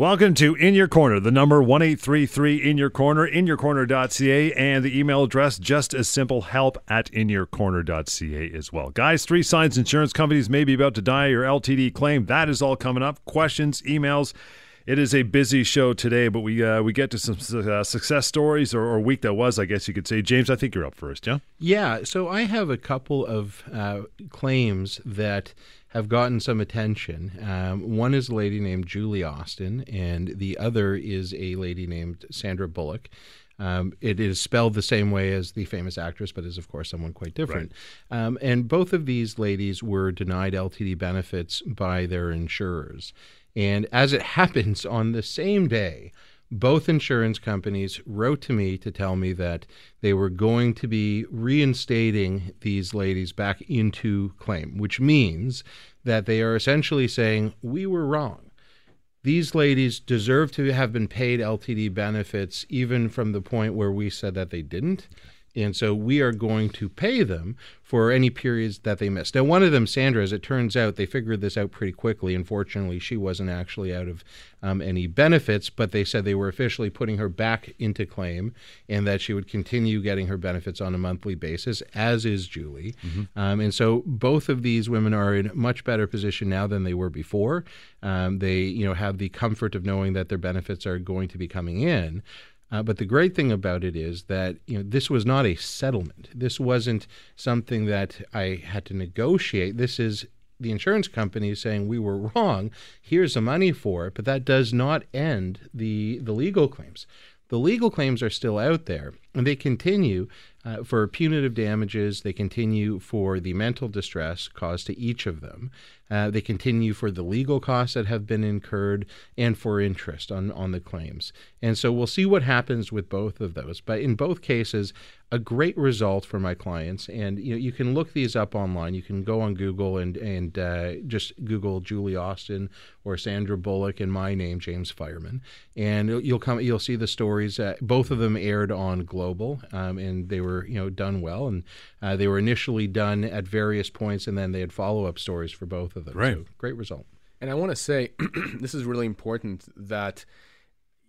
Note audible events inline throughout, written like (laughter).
Welcome to In Your Corner, the number 1833 In Your Corner, in your inyourcorner.ca, and the email address just as simple help at in your inyourcorner.ca as well. Guys, three signs insurance companies may be about to die your LTD claim. That is all coming up. Questions, emails. It is a busy show today, but we uh, we get to some uh, success stories or, or week that was, I guess you could say. James, I think you're up first, yeah? Yeah, so I have a couple of uh, claims that have gotten some attention. Um, one is a lady named Julie Austin, and the other is a lady named Sandra Bullock. Um, it is spelled the same way as the famous actress, but is, of course, someone quite different. Right. Um, and both of these ladies were denied LTD benefits by their insurers. And as it (laughs) happens, on the same day, both insurance companies wrote to me to tell me that they were going to be reinstating these ladies back into claim, which means that they are essentially saying, We were wrong. These ladies deserve to have been paid LTD benefits even from the point where we said that they didn't. And so we are going to pay them for any periods that they missed. Now, one of them, Sandra, as it turns out, they figured this out pretty quickly. Unfortunately, she wasn't actually out of um, any benefits, but they said they were officially putting her back into claim and that she would continue getting her benefits on a monthly basis, as is Julie. Mm-hmm. Um, and so both of these women are in much better position now than they were before. Um, they, you know, have the comfort of knowing that their benefits are going to be coming in. Uh, but the great thing about it is that you know this was not a settlement. This wasn't something that I had to negotiate. This is the insurance company saying we were wrong. Here's the money for it, but that does not end the the legal claims. The legal claims are still out there, and they continue uh, for punitive damages. They continue for the mental distress caused to each of them. Uh, they continue for the legal costs that have been incurred and for interest on, on the claims. And so we'll see what happens with both of those. But in both cases, a great result for my clients. And you know, you can look these up online. You can go on Google and and uh, just Google Julie Austin or Sandra Bullock and my name, James Fireman, and you'll come. You'll see the stories. Uh, both of them aired on Global, um, and they were you know done well. And uh, they were initially done at various points, and then they had follow up stories for both of them. Right. So great result. And I want to say, (clears throat) this is really important that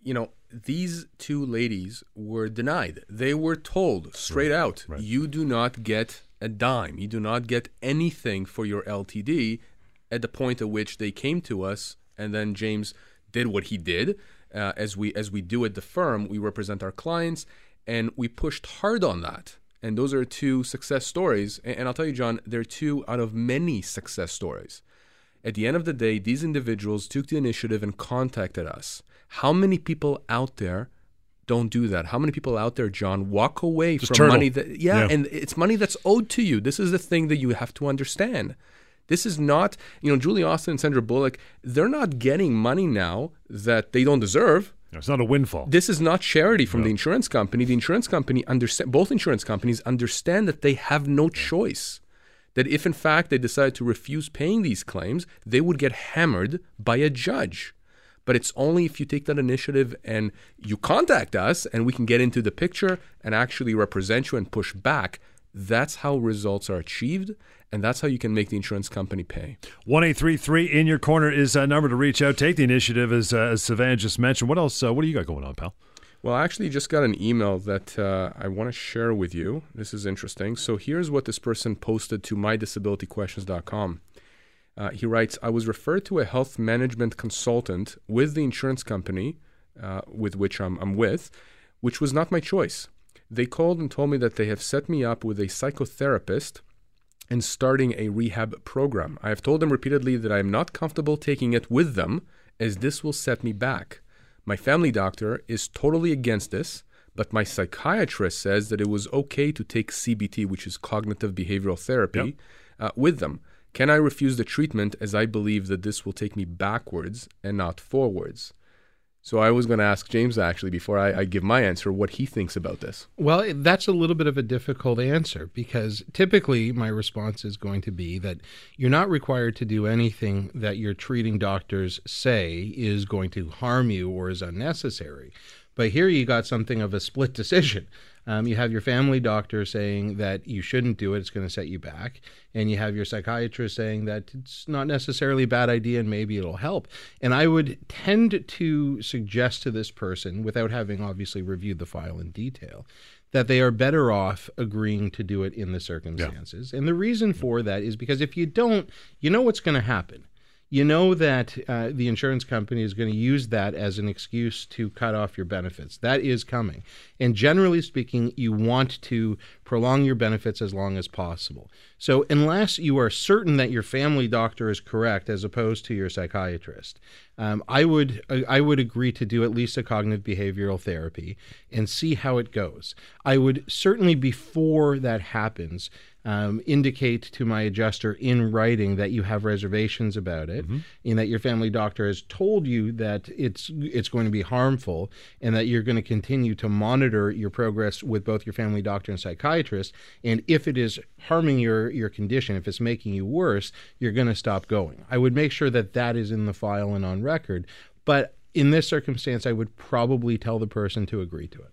you know these two ladies were denied. They were told straight right. out, right. you do not get a dime. You do not get anything for your LTD at the point at which they came to us and then James did what he did. Uh, as we as we do at the firm, we represent our clients and we pushed hard on that. And those are two success stories. And, I'll tell you, John, they're two out of many success stories. At the end of the day, these individuals took the initiative and contacted us. How many people out there don't do that? How many people out there, John, walk away Just from turtle. money that yeah, yeah, and it's money that's owed to you. This is the thing that you have to understand. This is not, you know, Julie Austin and Sandra Bullock, they're not getting money now that they don't deserve. It's not a windfall. This is not charity from no. the insurance company. The insurance company understand both insurance companies understand that they have no choice. That if in fact they decide to refuse paying these claims, they would get hammered by a judge. But it's only if you take that initiative and you contact us and we can get into the picture and actually represent you and push back. That's how results are achieved. And that's how you can make the insurance company pay. 1 833 in your corner is a number to reach out. Take the initiative, as, uh, as Sivan just mentioned. What else? Uh, what do you got going on, pal? Well, I actually just got an email that uh, I want to share with you. This is interesting. So here's what this person posted to mydisabilityquestions.com. Uh, he writes, I was referred to a health management consultant with the insurance company uh, with which I'm, I'm with, which was not my choice. They called and told me that they have set me up with a psychotherapist and starting a rehab program. I have told them repeatedly that I am not comfortable taking it with them, as this will set me back. My family doctor is totally against this, but my psychiatrist says that it was okay to take CBT, which is cognitive behavioral therapy, yep. uh, with them. Can I refuse the treatment as I believe that this will take me backwards and not forwards? So I was going to ask James actually before I, I, give my answer what he thinks about this. Well, that's a little bit of a difficult answer because typically my response is going to be that you're not required to do anything that your treating doctors say is going to harm you or is unnecessary. But here you got something of a split decision. Um, you have your family doctor saying that you shouldn't do it, it's going to set you back. And you have your psychiatrist saying that it's not necessarily a bad idea and maybe it'll help. And I would tend to suggest to this person, without having obviously reviewed the file in detail, that they are better off agreeing to do it in the circumstances. Yeah. And the reason for that is because if you don't, you know what's going to happen you know that uh, the insurance company is going to use that as an excuse to cut off your benefits. That is coming. And generally speaking, you want to prolong your benefits as long as possible. So, unless you are certain that your family doctor is correct as opposed to your psychiatrist, um, I would I would agree to do at least a cognitive behavioral therapy and see how it goes. I would certainly before that happens um, indicate to my adjuster in writing that you have reservations about it, mm-hmm. and that your family doctor has told you that it's it's going to be harmful, and that you're going to continue to monitor your progress with both your family doctor and psychiatrist. And if it is harming your your condition, if it's making you worse, you're going to stop going. I would make sure that that is in the file and on record. But in this circumstance, I would probably tell the person to agree to it.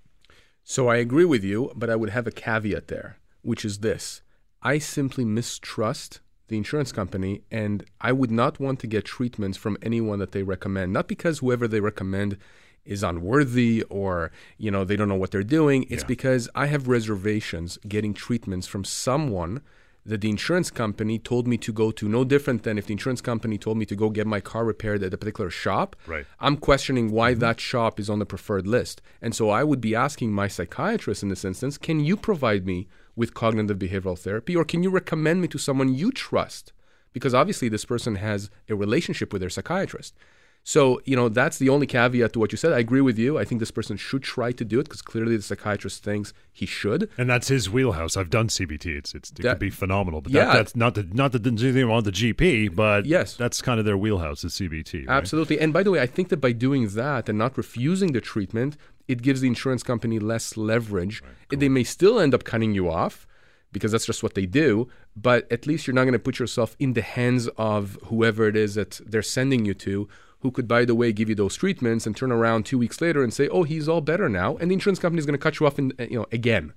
So I agree with you, but I would have a caveat there, which is this I simply mistrust the insurance company and I would not want to get treatments from anyone that they recommend. Not because whoever they recommend is unworthy or you know they don't know what they're doing. It's yeah. because I have reservations getting treatments from someone that the insurance company told me to go to. No different than if the insurance company told me to go get my car repaired at a particular shop. Right. I'm questioning why mm-hmm. that shop is on the preferred list. And so I would be asking my psychiatrist in this instance, can you provide me with cognitive behavioral therapy? Or can you recommend me to someone you trust? Because obviously, this person has a relationship with their psychiatrist. So, you know, that's the only caveat to what you said. I agree with you. I think this person should try to do it because clearly the psychiatrist thinks he should. And that's his wheelhouse. I've done CBT. It's, it's it that, could be phenomenal. But yeah. That, that's not the not that anything wrong with the GP, but yes. that's kind of their wheelhouse is CBT. Right? Absolutely. And by the way, I think that by doing that and not refusing the treatment, it gives the insurance company less leverage. Right, cool. They may still end up cutting you off because that's just what they do, but at least you're not going to put yourself in the hands of whoever it is that they're sending you to who could, by the way, give you those treatments and turn around two weeks later and say, "Oh, he's all better now," and the insurance company is going to cut you off, in, uh, you know, again.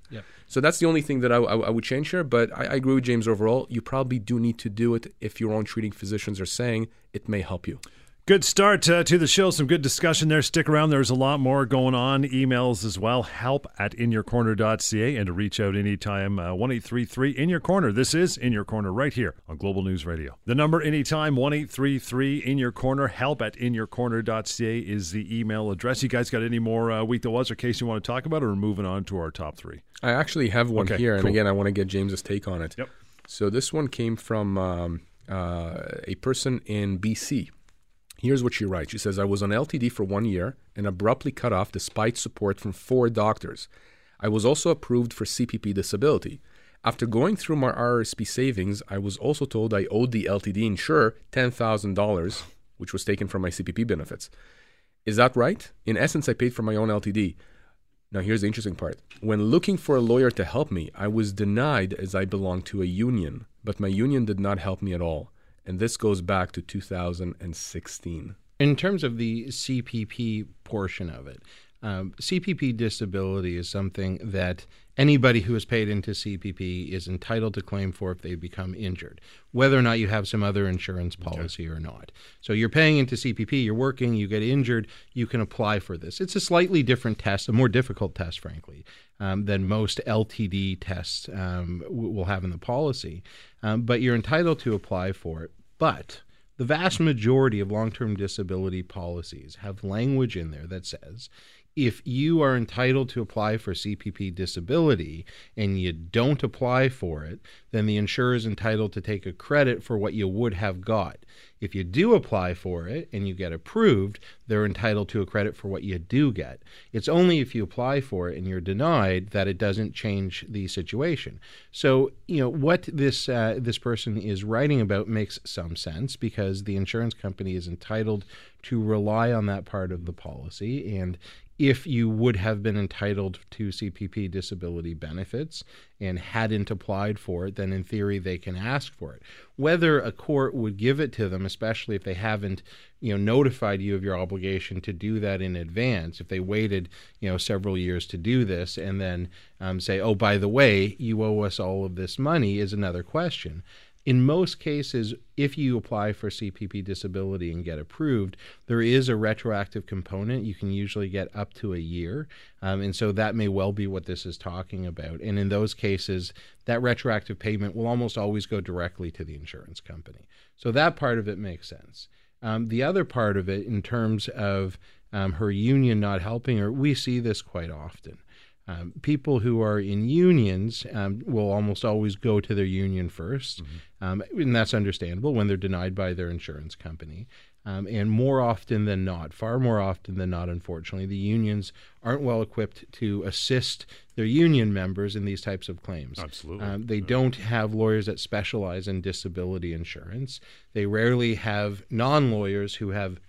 So that's the only thing that I, I, I would change here. But I, I, agree with James overall. You probably do need to do it if your own treating physicians are saying it may help you. Good start uh, to the show. Some good discussion there. Stick around. There's a lot more going on. Emails as well. Help at inyourcorner.ca and to reach out anytime. Uh, 1833 In Your Corner. This is In Your Corner right here on Global News Radio. The number anytime 1833 In Your Corner. Help at inyourcorner.ca is the email address. You guys got any more uh, week that was or case you want to talk about or moving on to our top three? I actually have one okay, here. Cool. And again, I want to get James's take on it. Yep. So this one came from um, uh, a person in BC. Here's what she writes. She says, I was on LTD for one year and abruptly cut off despite support from four doctors. I was also approved for CPP disability. After going through my RRSP savings, I was also told I owed the LTD insurer $10,000, which was taken from my CPP benefits. Is that right? In essence, I paid for my own LTD. Now, here's the interesting part. When looking for a lawyer to help me, I was denied as I belonged to a union, but my union did not help me at all and this goes back to 2016. In terms of the CPP portion of it, um, CPP disability is something that anybody who is paid into CPP is entitled to claim for if they become injured, whether or not you have some other insurance policy okay. or not. So you're paying into CPP, you're working, you get injured, you can apply for this. It's a slightly different test, a more difficult test, frankly, um, than most LTD tests um, will have in the policy. Um, but you're entitled to apply for it. But the vast majority of long term disability policies have language in there that says if you are entitled to apply for CPP disability and you don't apply for it, then the insurer is entitled to take a credit for what you would have got. If you do apply for it and you get approved, they're entitled to a credit for what you do get. It's only if you apply for it and you're denied that it doesn't change the situation. So, you know, what this uh, this person is writing about makes some sense because the insurance company is entitled to rely on that part of the policy and if you would have been entitled to CPP disability benefits and hadn't applied for it, then in theory they can ask for it. Whether a court would give it to them, especially if they haven't, you know, notified you of your obligation to do that in advance, if they waited, you know, several years to do this and then um, say, oh, by the way, you owe us all of this money, is another question. In most cases, if you apply for CPP disability and get approved, there is a retroactive component. You can usually get up to a year. Um, and so that may well be what this is talking about. And in those cases, that retroactive payment will almost always go directly to the insurance company. So that part of it makes sense. Um, the other part of it, in terms of um, her union not helping her, we see this quite often. Um, people who are in unions um, will almost always go to their union 1st mm-hmm. um, and that's understandable when they're denied by their insurance company. Um, and more often than not, far more often than not, unfortunately, the unions aren't well equipped to assist their union members in these types of claims. Absolutely. Um, they yeah. don't have lawyers that specialize in disability insurance. They rarely have non lawyers who have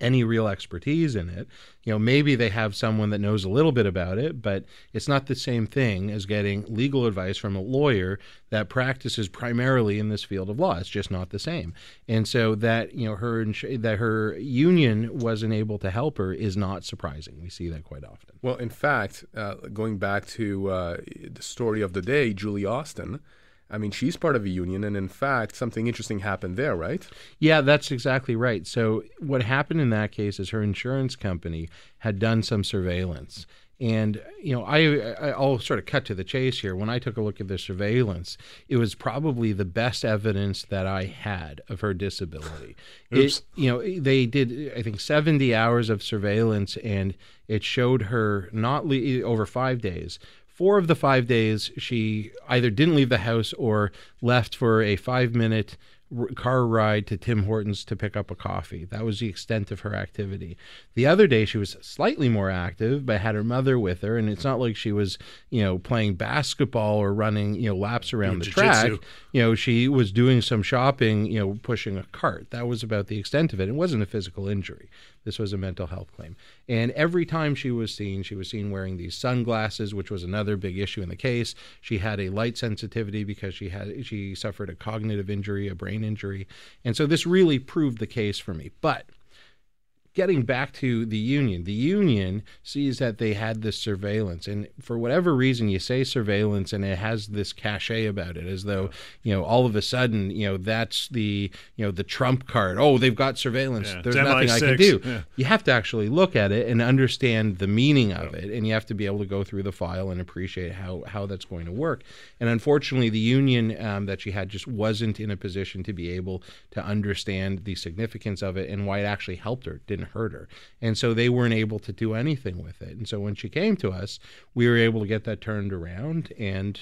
any real expertise in it. You know, maybe they have someone that knows a little bit about it, but it's not the same thing as getting legal advice from a lawyer that practices primarily in this field of law. It's just not the same. And so that, you know, her that her union wasn't able to help her is not surprising. We see that quite often. Well, in fact, uh, going back to uh, the story of the day, Julie Austin, I mean, she's part of a union, and in fact, something interesting happened there, right? Yeah, that's exactly right. So, what happened in that case is her insurance company had done some surveillance. And you know, I I'll sort of cut to the chase here. When I took a look at the surveillance, it was probably the best evidence that I had of her disability. Oops. It, you know, they did I think 70 hours of surveillance, and it showed her not le- over five days four of the five days she either didn't leave the house or left for a five minute car ride to Tim Hortons to pick up a coffee. That was the extent of her activity. The other day she was slightly more active, but had her mother with her, and it's not like she was, you know, playing basketball or running, you know, laps around the track. You know, she was doing some shopping, you know, pushing a cart. That was about the extent of it. It wasn't a physical injury. This was a mental health claim. And every time she was seen, she was seen wearing these sunglasses, which was another big issue in the case. She had a light sensitivity because she had she suffered a cognitive injury, a brain injury. And so this really proved the case for me. But getting back to the union, the union sees that they had this surveillance, and for whatever reason, you say surveillance, and it has this cachet about it, as though you know all of a sudden, you know that's the you know the trump card. Oh, they've got surveillance. Yeah. There's nothing I can do. Yeah. You have to actually look at it and understand the meaning of it, and you have to be able to go through the file and appreciate how how that's going to work. And unfortunately, the union um, that she had just wasn't in a position to be able to understand the significance of it and why it actually helped her. Didn't hurt her. And so they weren't able to do anything with it. And so when she came to us, we were able to get that turned around. And,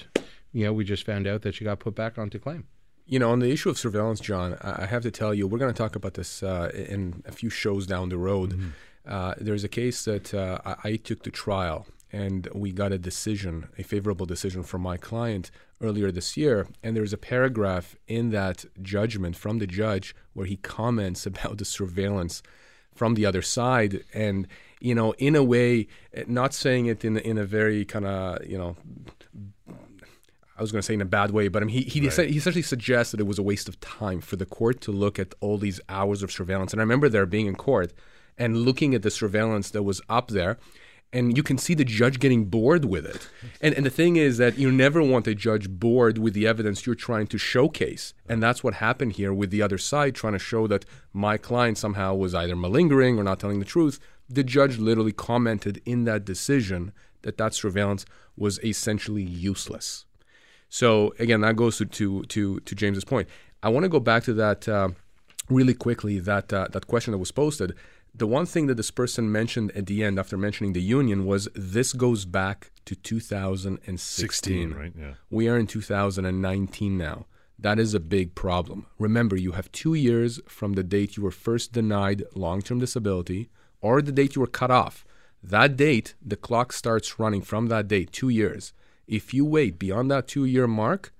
you know, we just found out that she got put back onto claim. You know, on the issue of surveillance, John, I have to tell you, we're going to talk about this uh, in a few shows down the road. Mm-hmm. Uh, there's a case that uh, I took to trial, and we got a decision, a favorable decision from my client earlier this year. And there's a paragraph in that judgment from the judge where he comments (laughs) about the surveillance from the other side and you know in a way not saying it in in a very kind of you know I was going to say in a bad way, but I mean, he he, right. he essentially suggests that it was a waste of time for the court to look at all these hours of surveillance. And I remember there being in court and looking at the surveillance that was up there, and you can see the judge getting bored with it. And and the thing is that you never want a judge bored with the evidence you're trying to showcase. And that's what happened here with the other side trying to show that my client somehow was either malingering or not telling the truth. The judge literally commented in that decision that that surveillance was essentially useless. So again, that goes to to to, to James's point. I want to go back to that uh, really quickly. That uh, that question that was posted the one thing that this person mentioned at the end after mentioning the union was this goes back to 2016 16, right yeah. We are in 2019 now. That is a big problem. Remember you have 2 years from the date you were first denied long-term disability or the date you were cut off. That date the clock starts running from that date 2 years. If you wait beyond that 2 year mark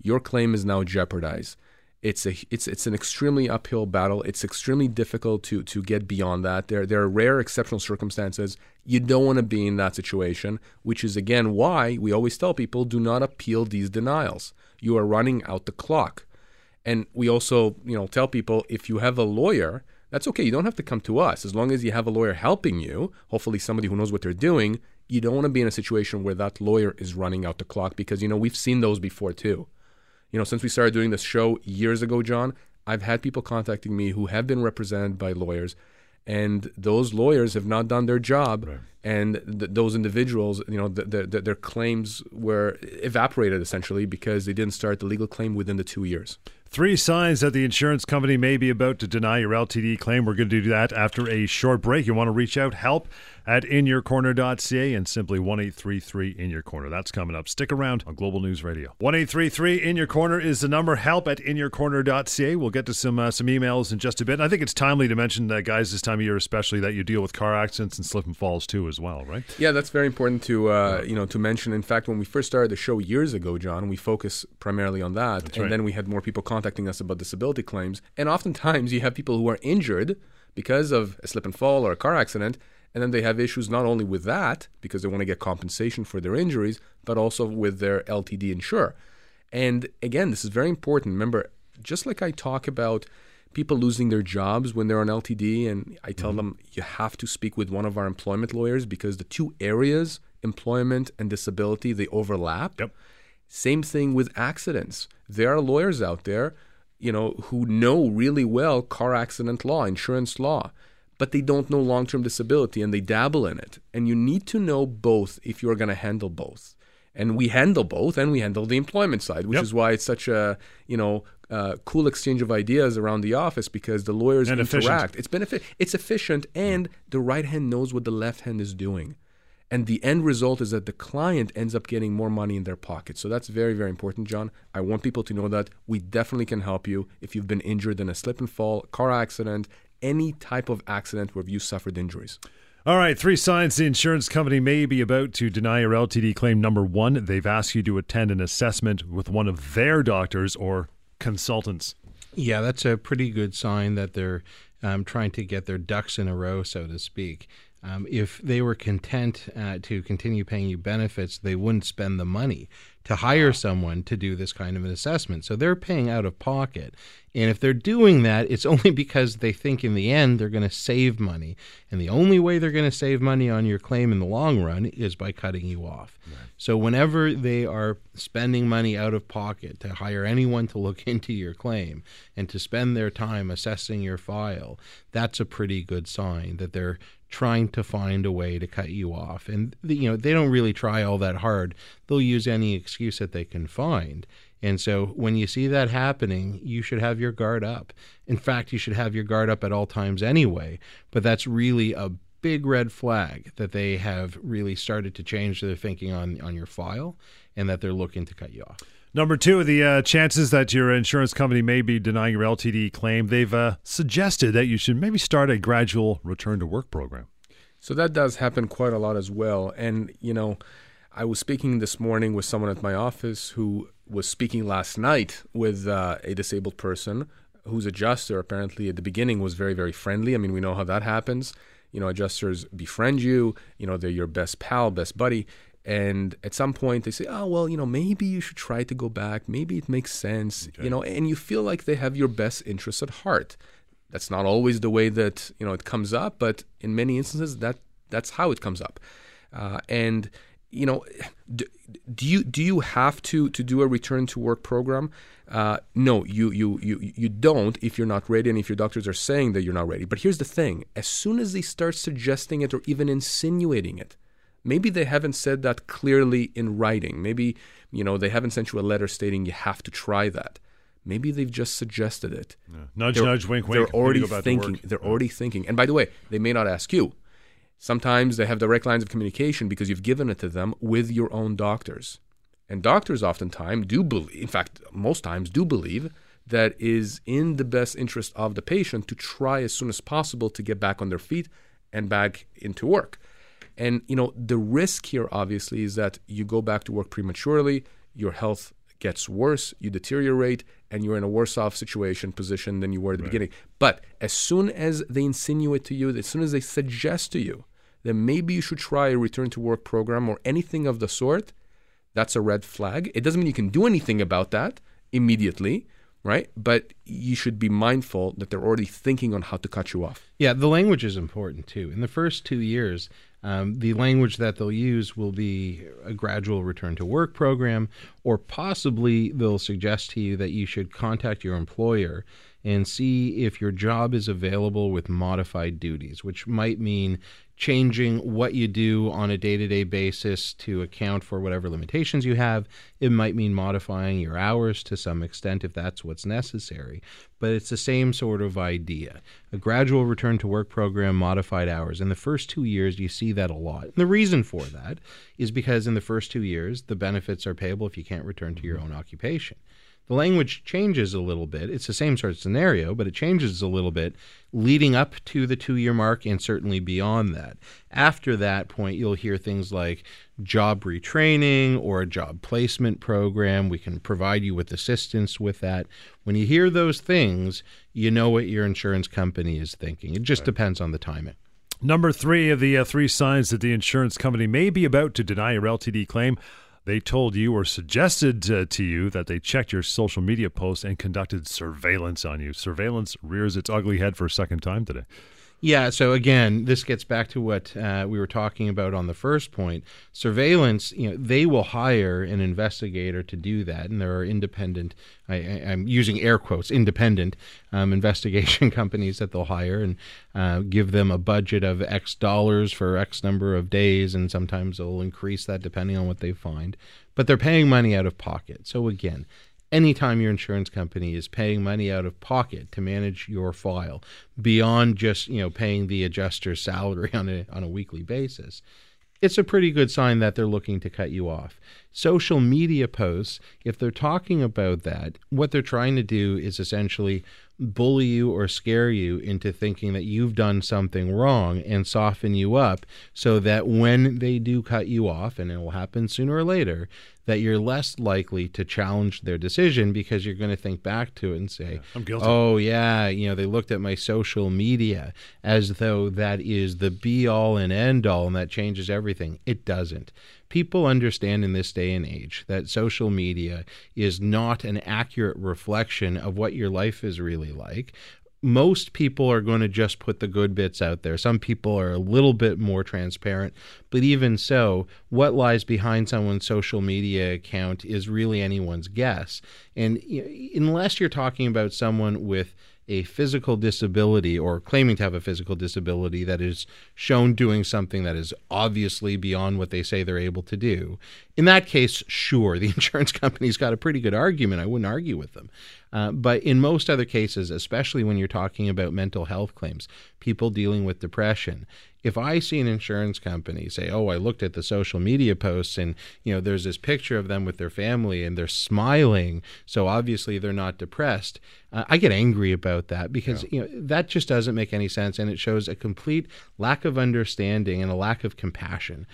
your claim is now jeopardized it's a it's it's an extremely uphill battle. It's extremely difficult to to get beyond that. There there are rare exceptional circumstances. You don't want to be in that situation, which is again why we always tell people do not appeal these denials. You are running out the clock. And we also, you know, tell people if you have a lawyer, that's okay. You don't have to come to us. As long as you have a lawyer helping you, hopefully somebody who knows what they're doing, you don't want to be in a situation where that lawyer is running out the clock because you know, we've seen those before too you know, since we started doing this show years ago, John, I've had people contacting me who have been represented by lawyers, and those lawyers have not done their job, right. and th- those individuals, you know, th- th- their claims were evaporated essentially because they didn't start the legal claim within the two years. Three signs that the insurance company may be about to deny your LTD claim. We're going to do that after a short break. You want to reach out, help at inyourcorner.ca and simply 1833 in your corner. That's coming up. Stick around on Global News Radio. 1833 in your corner is the number. Help at inyourcorner.ca. We'll get to some uh, some emails in just a bit. And I think it's timely to mention, uh, guys, this time of year especially, that you deal with car accidents and slip and falls too, as well, right? Yeah, that's very important to uh, you know to mention. In fact, when we first started the show years ago, John, we focus primarily on that, that's and right. then we had more people contacting us about disability claims. And oftentimes, you have people who are injured because of a slip and fall or a car accident and then they have issues not only with that, because they want to get compensation for their injuries, but also with their LTD insurer. And again, this is very important. Remember, just like I talk about people losing their jobs when they're on LTD, and I tell mm-hmm. them you have to speak with one of our employment lawyers because the two areas, employment and disability, they overlap. Yep. Same thing with accidents. There are lawyers out there, you know, who know really well car accident law, insurance law but they don't know long term disability and they dabble in it. And you need to know both if you're going to handle both. And we handle both and we handle the employment side, which yep. is why it's such a, you know, uh, cool exchange of ideas around the office because the lawyers and interact. Efficient. It's benefit. It's efficient, and the right hand knows what the left hand is doing, and the end result is that the client ends up getting more money in their pocket. So that's very, very important, John. I want people to know that we definitely can help you if you've been injured in a slip and fall, car accident, any type of accident where you suffered injuries. All right, three signs the insurance company may be about to deny your LTD claim. Number one, they've asked you to attend an assessment with one of their doctors or consultants. Yeah, that's a pretty good sign that they're um, trying to get their ducks in a row, so to speak. Um, if they were content uh, to continue paying you benefits, they wouldn't spend the money to hire someone to do this kind of an assessment. So they're paying out of pocket. And if they're doing that, it's (laughs) only because they think in the end they're going to save money. And the only way they're going to save money on your claim in the long run is by cutting you off. Right. So whenever they are spending money out of pocket to hire anyone to look (laughs) into your claim and to spend their time assessing your file, that's a pretty good sign that they're trying to find a way to cut you off. And you know, they don't really try all that hard. They'll use any excuse that they can find. And so when you see that happening, you should have your guard up. In fact, you should have your guard up at all times anyway, but that's really a big red flag that they have really started to change their thinking on on your file and that they're looking to cut you off. Number two, the uh, chances that your insurance company may be denying your LTD claim, they've uh, suggested that you should maybe start a gradual return to work program. So that does happen quite a lot as well. And, you know, I was speaking this morning with someone at my office who was speaking last night with uh, a disabled person whose adjuster apparently at the beginning was very, very friendly. I mean, we know how that happens. You know, adjusters befriend you, you know, they're your best pal, best buddy and at some point they say oh well you know maybe you should try to go back. Maybe it makes sense okay. you know and you feel like they have your best interests at heart. That's not always the way that you know it comes up but in many instances that that's how it comes up. Uh, and you know do, do, you do you have to to do a return to work program? Uh, no you you you you don't if you're not ready and if your doctors are saying that you're not ready. But here's the thing. As soon as they start suggesting it or even insinuating it Maybe they haven't said that clearly in writing. Maybe, you know, they haven't sent you a letter stating you have to try that. Maybe they've just suggested it. Yeah. Nudge, they're, nudge, wink, wink. They're already thinking. They're yeah. already thinking. And by the way, they may not ask you. Sometimes they have direct lines of communication because you've given it to them with your own doctors. And doctors oftentimes do believe, in fact, most times do believe that is in the best interest of the patient to try as soon as possible to get back on their feet and back into work. And you know, the risk here obviously is that you go back to work prematurely, your health gets worse, you deteriorate, and you're in a worse off situation position than you were at the right. beginning. But as soon as they insinuate to you, as soon as they suggest to you that maybe you should try a return to work program or anything of the sort, that's a red flag. It doesn't mean you can do anything about that immediately, right? But you should be mindful that they're already thinking on how to cut you off. Yeah, the language is important too. In the first two years, um, the language that they'll use will be a gradual return to work program, or possibly they'll suggest to you that you should contact your employer and see if your job is available with modified duties, which might mean changing what you do on a day to day basis to account for whatever limitations you have. It might mean modifying your hours to some extent if that's what's necessary. But it's the same sort of idea a gradual return to work program, modified hours. In the first two years, you see that a lot. And the reason for that is because in the first two years, the benefits are payable if you can't return to your own occupation. The language changes a little bit. It's the same sort of scenario, but it changes a little bit leading up to the two year mark and certainly beyond that. After that point, you'll hear things like job retraining or a job placement program. We can provide you with assistance with that. When you hear those things, you know what your insurance company is thinking. It just right. depends on the timing. Number three of the uh, three signs that the insurance company may be about to deny your LTD claim they told you or suggested uh, to you that they checked your social media posts and conducted surveillance on you. Surveillance rears its ugly head for a second time today. Yeah. So again, this gets back to what uh, we were talking about on the first point. Surveillance, you know, they will hire an investigator to do that, and there are independent. I, am using air quotes, independent um, (laughs) investigation companies that they'll hire and uh, give them a budget of X dollars for X number of days, and sometimes they'll increase that depending on what they find. But they're paying money out of pocket. So again, anytime your insurance company is paying money out of pocket to manage your file beyond just you know paying the adjuster's salary (laughs) on a on a weekly basis it's a pretty good sign that they're looking to cut you off. Social media posts, if they're talking about that, what they're trying to do is essentially bully you or scare you into thinking that you've done something wrong and soften you up so that when they do cut you off, and it will happen sooner or later, that you're less likely to challenge their decision because you're going to think back to it and say, yeah, I'm guilty. "Oh yeah, you know, they looked at my social media as though that is the be all and end all and that changes everything." It doesn't. People understand in this day and age that social media is not an accurate reflection of what your life is really like most people are going to just put the good bits out there. Some people are a little bit more transparent, but even so, what lies behind someone's social media account is really anyone's guess. And unless you're talking about someone with a physical disability or claiming to have a physical disability that is shown doing something that is obviously beyond what they say they're able to do, in that case, sure, the (laughs) insurance company's got a pretty good argument. I wouldn't argue with them. Uh, but in most other cases, especially when you're talking about mental health claims, people dealing with depression, if I see an insurance company say, "Oh, I looked at the social media posts and you know there's this picture of them with their family and they're smiling, so obviously they're not depressed," uh, I get angry about that because yeah. you know that just doesn't make any sense and it shows a complete lack of understanding and a lack of compassion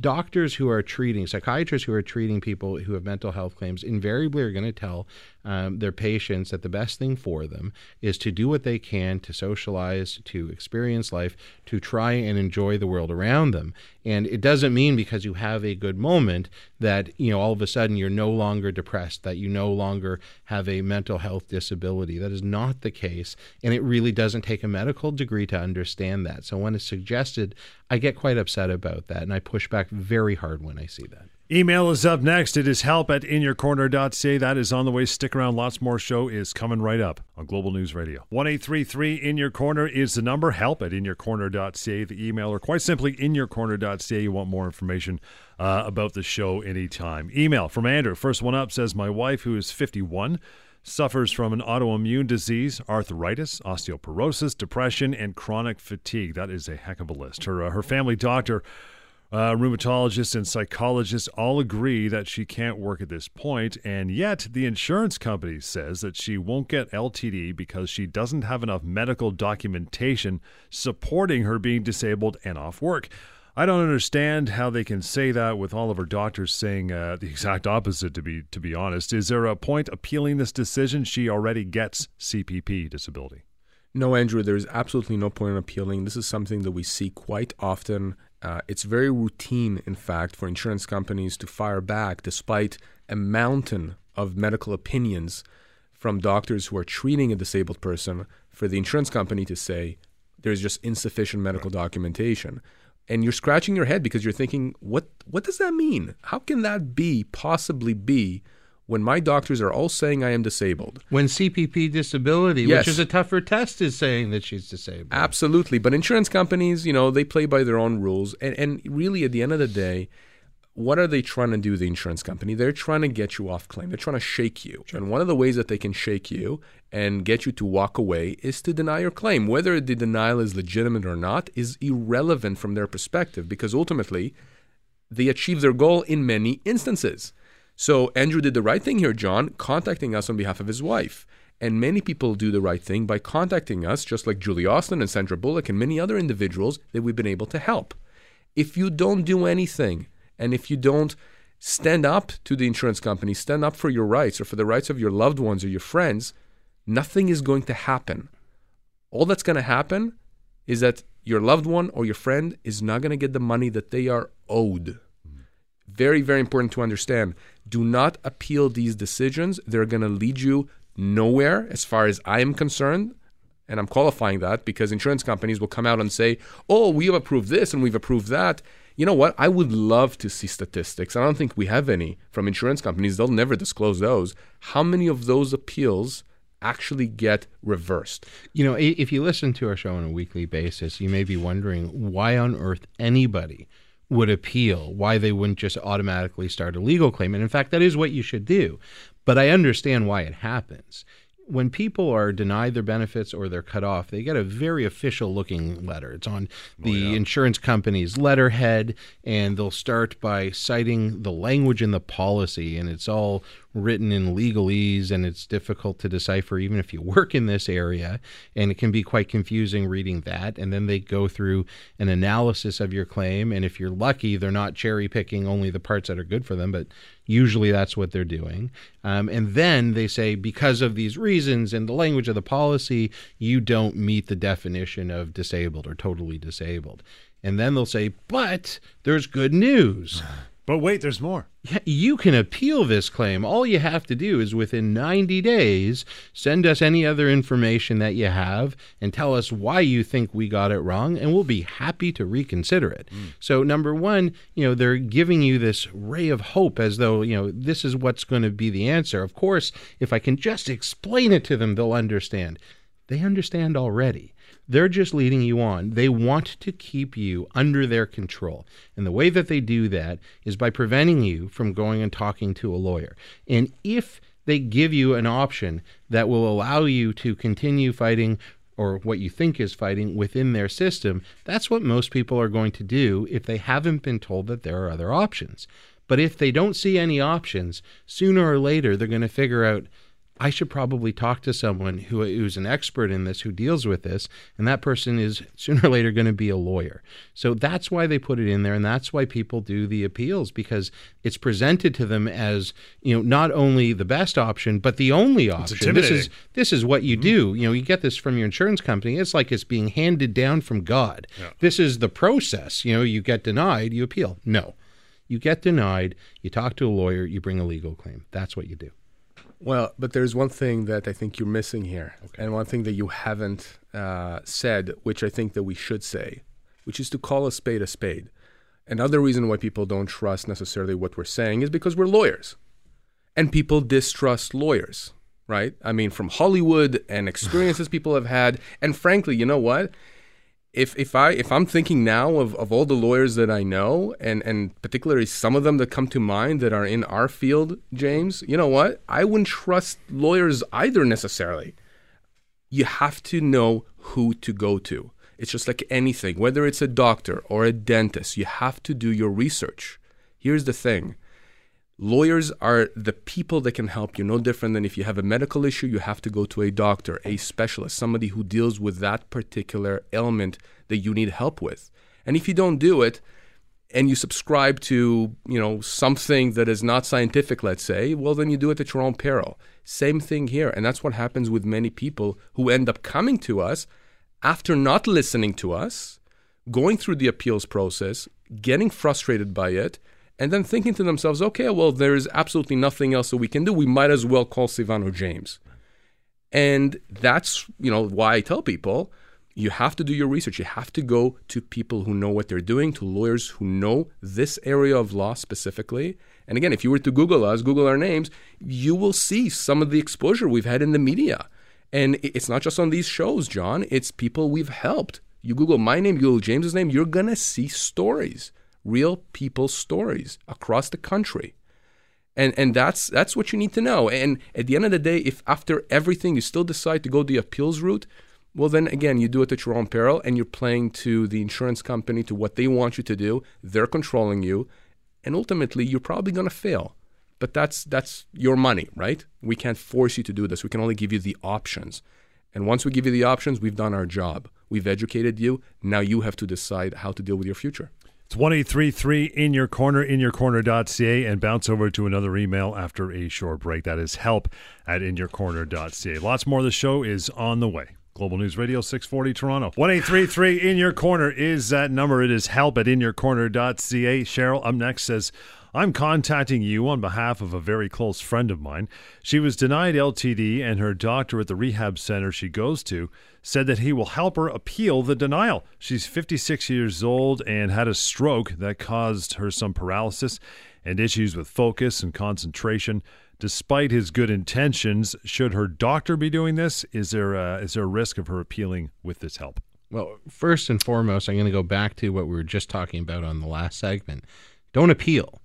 doctors who are treating psychiatrists who are treating people who have mental health claims invariably are going to tell um, their patients that the best thing for them is to do what they can to socialize, to experience life, to try and enjoy the world around them. And it doesn't mean because you have a good moment that you know all of a sudden you're no longer depressed, that you no longer have a mental health disability. That is not the case, and it really doesn't take a medical degree to understand that. So when it's suggested, I get quite upset about that, and I push back very hard when I see that. Email is up next. It is help at inyourcorner.ca. That is on the way. Stick around. Lots more show is coming right up on Global News Radio. 1833 In Your Corner is the number. Help at inyourcorner.ca, the email, or quite simply inyourcorner.ca. You want more information uh, about the show anytime. Email from Andrew. First one up says My wife, who is 51, suffers from an autoimmune disease, arthritis, osteoporosis, depression, and chronic fatigue. That is a heck of a list. Her, uh, her family doctor uh, rheumatologists and psychologists all agree that she can't work at this point, and yet the insurance company says that she won't get LTD because she doesn't have enough medical documentation supporting her being disabled and off work. I don't understand how they can say that with all of her doctors saying uh, the (laughs) exact opposite. To be to be honest, is there a point appealing this decision? She already gets CPP disability. No, Andrew, there's absolutely no point in appealing. This is something that we see quite often. Uh, it's very routine, in fact, for insurance companies to fire back despite a mountain of medical opinions from doctors who are treating a disabled person for the insurance company to say there's just insufficient medical documentation. And you're scratching your head because you're thinking, what what does that mean? How can that be possibly be when my doctors are all saying I am disabled? When CPP disability, Yes. which is a tougher test, is saying that she's disabled. Absolutely. But insurance companies, you know, they play by their own rules. And, and really, at the end of the day, what are they trying to do, the insurance company? They're trying to get you off claim. They're trying to shake you. And one of the ways that they can shake you and get you to walk away is to deny your claim. Whether the denial is legitimate or not is irrelevant from their perspective because ultimately they achieve their goal in many instances. So Andrew did the right thing here, John, contacting us on behalf of his wife. And many people do the right thing by contacting us, just like Julie Austin and Sandra Bullock and many other individuals that we've been able to help. If you don't do anything, and if you don't stand up to the insurance company, stand up for your rights or for the rights of your loved ones or your friends, nothing is going to happen. All that's going to happen is that your loved one or your friend is not going to get the money that they are owed. Mm-hmm. Very, very important to understand. Do not appeal these decisions. They're going to lead you nowhere, as far as I am concerned. And I'm qualifying that because insurance companies will come out and say, oh, we have approved this and we've approved that. You know what? I would love to see statistics. I don't think we have any from insurance companies. They'll never disclose those. How many of those appeals actually get reversed? You know, if you listen to our show on a weekly basis, you may be wondering why on earth anybody would appeal, why they wouldn't just automatically start a legal claim. And in fact, that is what you should do. But I understand why it happens. When people are denied their benefits or they're cut off, they get a very official looking letter. It's on oh, the insurance company's letterhead, and they'll start by citing the language in the policy, and it's all written in legalese and it's difficult to decipher even if you work in this area and it can be quite confusing reading that. And then they go through an analysis of your claim and if you're lucky they're not cherry picking only the parts that are good for them but usually that's what they're doing. Um, and then they say because of these reasons and the language of the policy you don't meet the definition of disabled or totally disabled. And then they'll say but there's good news (laughs) But wait, there's more. you can appeal this claim. All you have to do is within 90 days send us any other information that you have and tell us why you think we got it wrong and we'll be happy to reconsider it. Hmm. So number 1, you know, they're giving you this ray of hope as though, you know, this is what's going to be the answer. Of course, if I can just explain it to them, they'll understand. They understand already. They're just leading you on. They want to keep you under their control. And the way that they do that is by preventing you from going and talking to a lawyer. And if they give you an option that will allow you to continue fighting or what you think is fighting within their system, that's what most people are going to do if they haven't been told that there are other options. But if they don't see any options, sooner or later they're going to figure out I should probably talk to someone who's an expert in this, who deals with this, and that person is sooner or later going to be a lawyer. So that's why they put it in there, and that's why people do the appeals because it's presented to them as you know not only the best option but the only option. This is this is what you mm-hmm. do. You know, you get this from your insurance company. It's like it's being handed down from God. This is the process. You know, you get denied, you appeal. No. You get denied, you talk to a lawyer, you bring a legal claim. That's what you do. Well, but there's one thing that I think you're missing here, and one thing that you haven't uh, said, which I think that we should say, which is to call a spade a spade. Another reason why people don't trust necessarily what we're saying is because we're lawyers, and people distrust lawyers, right? I mean, from Hollywood and experiences (laughs) people have had, and frankly, you know what? If if I if I'm thinking now of, of all the lawyers that I know and and particularly some of them that come to mind that are in our field, James, you know what? I wouldn't trust lawyers either necessarily. You have to know who to go to. It's just like anything, whether it's a doctor or a dentist, you have to do your research. Here's the thing. Lawyers are the people that can help you. No different than if you have a medical issue, you have to go to a doctor, a specialist, somebody who deals with that particular ailment that you need help with. And if you don't do it, and you subscribe to you know something that is not scientific let's say well then you do it at your own peril same thing here and that's what happens with many people who end up coming to us after not listening to us going through the appeals process getting frustrated by it and then thinking to themselves okay well there's absolutely nothing else that we can do we might as well call Sivan or James and that's you know why I tell people you have to do your research. You have to go to people who know what they're doing, to lawyers who know this area of law specifically. And again, if you were to Google us, Google our names, you will see some of the exposure we've had in the media. And it's not just on these shows, John, it's people we've helped. You Google my name, Google James's name, you're going to see stories, real people's stories across the country. And, and that's that's what you need to know. And at the end of the day, if after everything you still decide to go the appeals route, well, then again, you do it at your own peril and you're playing to the insurance company, to what they want you to do. They're controlling you. And ultimately, you're probably going to fail. But that's, that's your money, right? We can't force you to do this. We can only give you the options. And once we give you the options, we've done our job. We've educated you. Now you have to decide how to deal with your future. It's 1833 in your corner, inyourcorner.ca, and bounce over to another email after a short break. That is help at in your inyourcorner.ca. Lots more of the show is on the way. Global News Radio 640 Toronto. 1833 in your corner is that number. It is help at in your inyourcorner.ca. Cheryl up next says, I'm contacting you on behalf of a very close friend of mine. She was denied LTD, and her doctor at the rehab center she goes to said that he will help her appeal the denial. She's 56 years old and had a stroke that caused her some paralysis and issues with focus and concentration despite his good intentions. Should her doctor be doing this? Is there a, is there a risk of her appealing with this help? Well, first and foremost, I'm going to go back to what we were just talking about on the last segment. Don't appeal.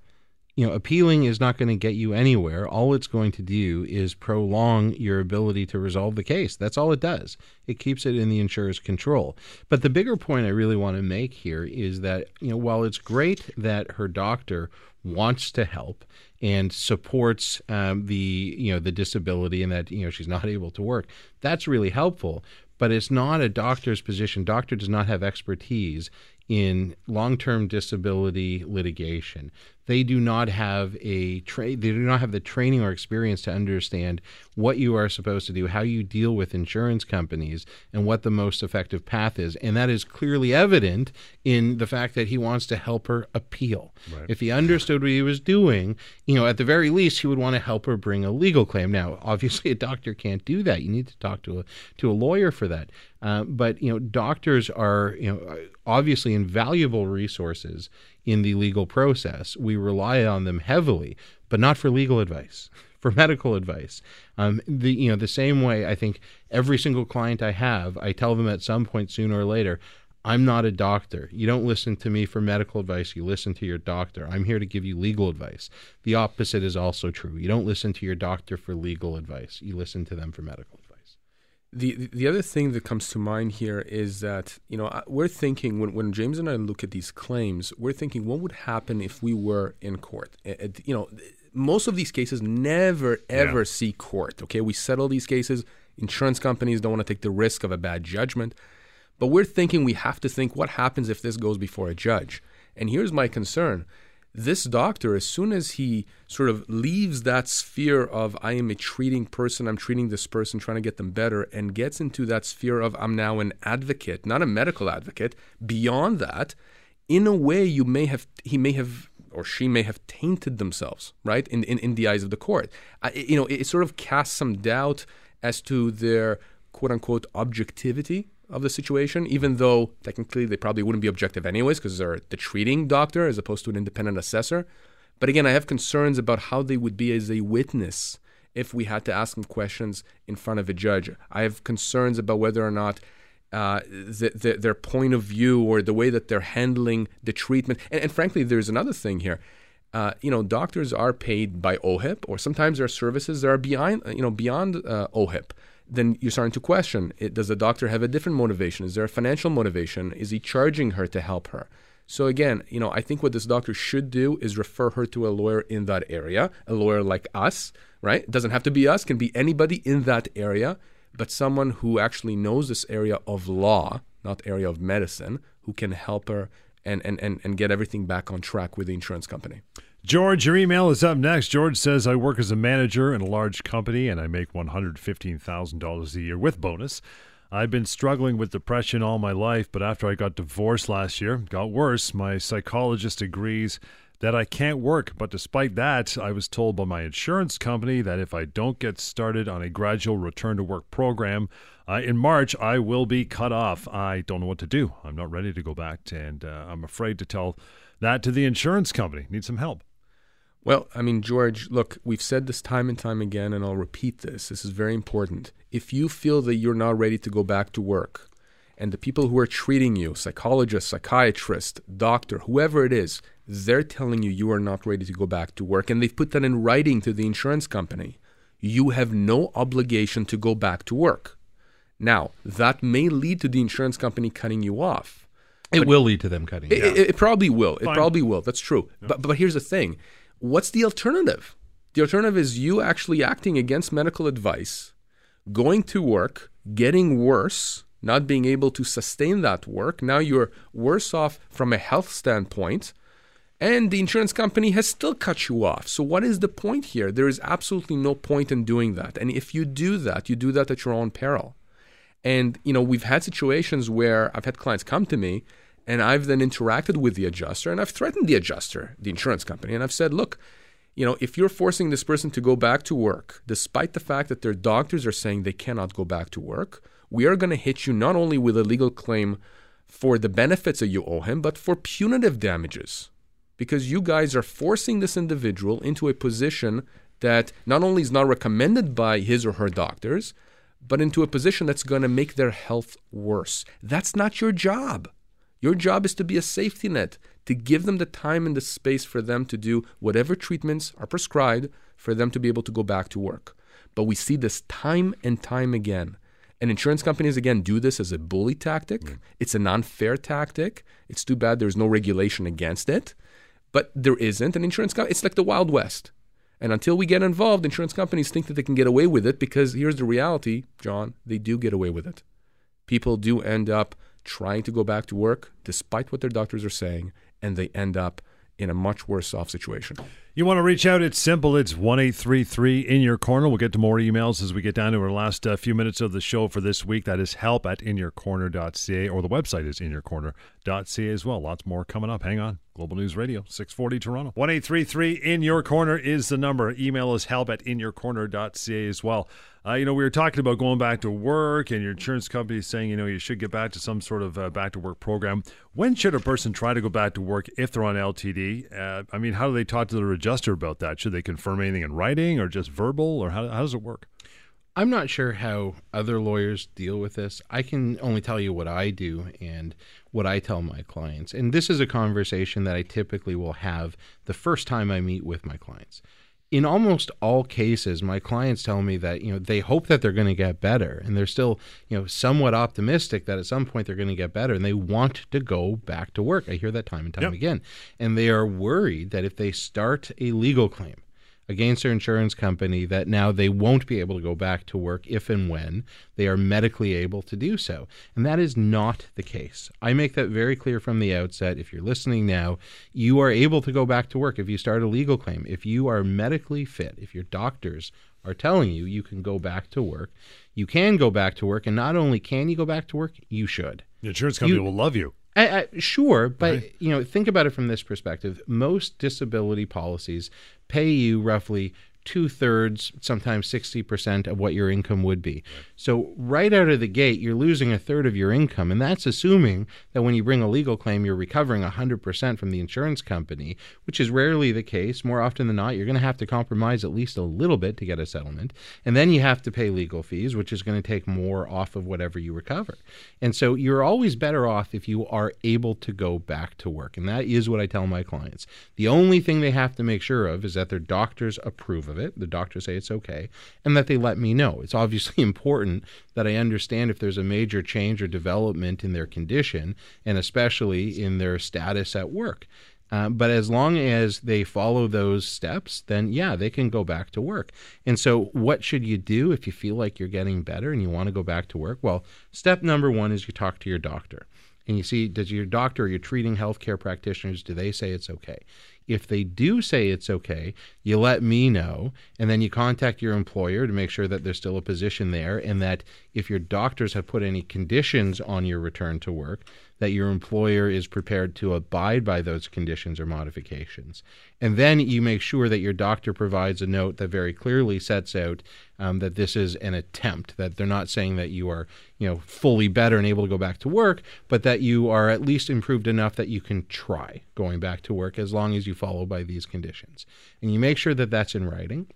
You know, appealing is not going to get you anywhere. All it's going to do is prolong your ability to resolve the case. That's all it does. It keeps it in the insurer's control. But the bigger point I really want to make here is that, you know, while it's great that her doctor wants to help and supports um, the you know the disability and that you know she's not able to work. That's really helpful, but it's not a doctor's position. Doctor does not have expertise in long-term disability litigation they do not have a tra- they do not have the training or experience to understand what you are supposed to do, how you deal with insurance companies, and what the most effective path is. And that is clearly evident in the fact that he wants to help her appeal. Right. If he understood what he was doing, you know, at the very least, he would want to help her bring a legal claim. Now, obviously, a doctor can't do that. You need to talk to a to a lawyer for that. Uh, but you know, doctors are you know obviously invaluable resources in the legal process. We rely on them heavily, but not for legal advice. (laughs) For medical advice, um, the you know the same way I think every single client I have, I tell them at some point sooner or later, I'm not a doctor. You don't listen to me for medical advice. You listen to your doctor. I'm here to give you legal advice. The opposite is also true. You don't listen to your doctor for legal advice. You listen to them for medical the the other thing that comes to mind here is that you know we're thinking when, when James and I look at these claims, we're thinking what would happen if we were in court. you know, most of these cases never ever yeah. see court. Okay, we settle these cases. Insurance companies don't want to take the risk of a bad judgment, but we're thinking we have to think what happens if this goes before a judge. And here's my concern: this doctor, as soon as he sort of leaves that sphere of I am a treating person, I'm treating this person, trying to get them better, and gets into that sphere of I'm now an advocate, not a medical advocate, beyond that, in a way you may have he may have or she may have tainted themselves, right, in, in, in the eyes of the court. I, you know, it, it sort of casts some doubt as to their quote unquote objectivity of the situation, even though technically they probably wouldn't be objective anyways because they're the treating doctor as opposed to an independent assessor. But again, I have concerns about how they would be as a witness if we had to ask them questions in front of a judge. I have concerns about whether or not uh, the, the, their point of view or the way that they're handling the treatment. And, and frankly, there's another thing here. Uh, you know, doctors are paid by OHIP, or sometimes there are services that are beyond, you know, beyond uh, OHIP then you're starting to question it, does the doctor have a different motivation? Is there a financial motivation? Is he charging her to help her? So again, you know, I think what this doctor should do is refer her to a lawyer in that area, a lawyer like us, right? It doesn't have to be us, can be anybody in that area, but someone who actually knows this area of law, not area of medicine, who can help her and, and, and, and get everything back on track with the insurance company. George, your email is up next. George says, I work as a manager in a large company and I make $115,000 a year with bonus. I've been struggling with depression all my life, but after I got divorced last year, got worse. My psychologist agrees that I can't work, but despite that, I was told by my insurance company that if I don't get started on a gradual return to work program uh, in March, I will be cut off. I don't know what to do. I'm not ready to go back, to, and uh, I'm afraid to tell that to the insurance company. Need some help. Well, I mean, George, look, we've said this time and time again, and I'll repeat this. This is very important. If you feel that you're not ready to go back to work, and the people who are treating you, psychologist, psychiatrist, doctor, whoever it is, they're telling you you are not ready to go back to work, and they've put that in writing to the insurance company, you have no obligation to go back to work. Now, that may lead to the insurance company cutting you off. It will lead to them cutting. It, you. it, it probably will. It probably will. That's true. But but here's the thing. What's the alternative? The alternative is you actually acting against medical advice, going to work, getting worse, not being able to sustain that work. Now you're worse off from a health standpoint, and the insurance company has still cut you off. So what is the point here? There is absolutely no point in doing that. And if you do that, you do that at your own peril. And you know, we've had situations where I've had clients come to me and I've then interacted with the adjuster and I've threatened the adjuster, the insurance company, and I've said, look, you know, if you're forcing this person to go back to work, despite the fact that their doctors are saying they cannot go back to work, we are going to hit you not only with a legal claim for the benefits that you owe him, but for punitive damages. Because you guys are forcing this individual into a position that not only is not recommended by his or her doctors, but into a position that's going to make their health worse. That's not your job. Your job is to be a safety net, to give them the time and the space for them to do whatever treatments are prescribed for them to be able to go back to work. But we see this time and time again. And insurance companies, again, do this as a bully tactic. Mm. It's an unfair tactic. It's too bad there's no regulation against it. But there isn't. And insurance companies, it's like the Wild West. And until we get involved, insurance companies think that they can get away with it because here's the reality, John, they do get away with it. People do end up trying to go back to work despite what their doctors are saying, and they end up in a much worse off situation. You want to reach out? It's simple. It's one eight three three in your corner. We'll get to more emails as we get down to our last uh, few minutes of the show for this week. That is help at inyourcorner.ca or the website is inyourcorner.ca as well. Lots more coming up. Hang on. Global News Radio, 640 Toronto. 1833 in your corner is the number. Email is help at inyourcorner.ca as well. Uh, you know, we were talking about going back to work, and your insurance company saying, you know, you should get back to some sort of uh, back to work program. When should a person try to go back to work if they're on LTD? Uh, I mean, how do they talk to their adjuster about that? Should they confirm anything in writing or just verbal, or how, how does it work? I'm not sure how other lawyers deal with this. I can only tell you what I do and what I tell my clients. And this is a conversation that I typically will have the first time I meet with my clients. In almost all cases, my clients tell me that, you know, they hope that they're going to get better and they're still, you know, somewhat optimistic that at some point they're going to get better and they want to go back to work. I hear that time and time Yep. again. And they are worried that if they start a legal claim against their insurance company that now they won't be able to go back to work if and when they are medically able to do so. And that is not the case. I make that very clear from the outset. If you're listening now, you are able to go back to work if you start a legal claim. If you are medically fit, if your doctors are telling you you can go back to work, you can go back to work. And not only can you go back to work, you should. The insurance company You- will love you. I, I, sure, but you know, think about it from this perspective. Most disability policies pay you roughly two thirds, sometimes sixty percent of what your income would be. So right out of the gate, you're losing a third of your income, and that's assuming that when you bring a legal claim, you're recovering hundred percent from the insurance company, which is rarely the case. More often than not, you're going to have to compromise at least a little bit to get a settlement, and then you have to pay legal fees, which is going to take more off of whatever you recover. And so you're always better off if you are able to go back to work. And that is what I tell my clients. The only thing they have to make sure of is that their doctors approve of it, the doctors say it's okay, and that they let me know. It's obviously (laughs) important that I understand if there's a major change or development in their condition, and especially in their status at work. Uh, but as long as they follow those steps, then yeah, they can go back to work. And so, what should you do if you feel like you're getting better and you want to go back to work? Well, step number one is you talk to your doctor. And you see does your doctor or your treating healthcare practitioners do they say it's okay? If they do say it's okay you let me know and then you contact your employer to make sure that there's still a position there and that if your doctors have put any conditions on your return to work that your employer is prepared to abide by those conditions or modifications. And then you make sure that your doctor provides a note that very clearly sets out um, that this is an attempt, that they're not saying that you are, you know, fully better and able to go back to work, but that you are at least improved enough that you can try going back to work as long as you follow by these conditions. And you make sure that that's in writing.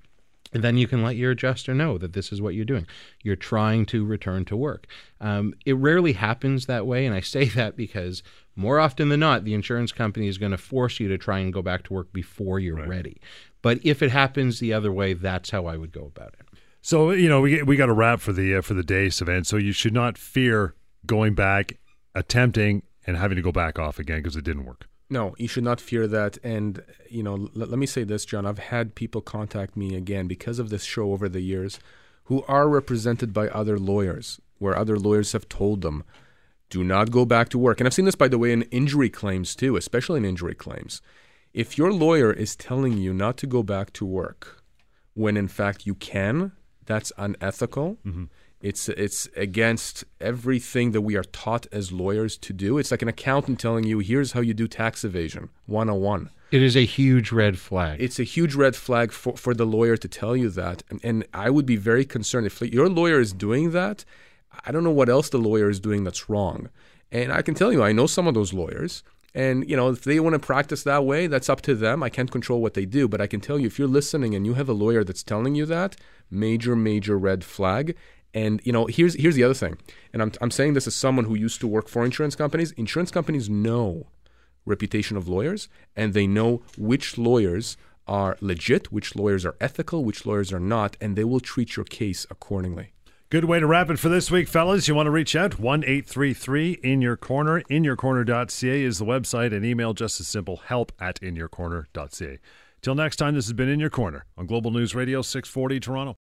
And then you can let your adjuster know that this is what you're doing. You're trying to return to work. Um, it rarely happens that way, and I say (laughs) that because more often than not, the insurance company is going to force you to try and go back to work before you're right. ready. But if it happens the other way, that's how I would go about it. So you know we we got a wrap for the uh, for the day, Sivan. So you should not fear going back, attempting, and having to go back off again because it didn't work. No, you should not fear that. And, you know, l- let me say this, John. I've had people contact me again because of this show over the years who are represented by other lawyers, where other lawyers have told them, do not go back to work. And I've seen this, by the way, in injury claims too, especially in injury claims. If your lawyer is telling you not to go back to work when in fact you can, that's unethical. Mm-hmm. It's it's against everything that we are taught as lawyers to do. It's like an accountant telling you, "Here's how you do tax evasion 101." It is a huge red flag. It's a huge red flag for, for the lawyer to tell you that. And, and I would be very concerned if your lawyer is doing that. I don't know what else the lawyer is doing that's wrong. And I can tell you, I know some of those lawyers. And you know, if they want to practice that way, that's up to them. I can't control what they do, but I can tell you if you're listening and you have a lawyer that's telling you that, major major red flag. And you know, here's here's the other thing, and I'm I'm saying this as someone who used to work for insurance companies. Insurance companies know reputation of lawyers, and they know which lawyers are legit, which lawyers are ethical, which lawyers are not, and they will treat your case accordingly. Good way to wrap it for this week, fellas. You want to reach out? 1 833 In Your Corner. InYourCorner.ca is the website, and email just as simple help at in your InYourCorner.ca. Till next time, this has been In Your Corner on Global News Radio 640 Toronto.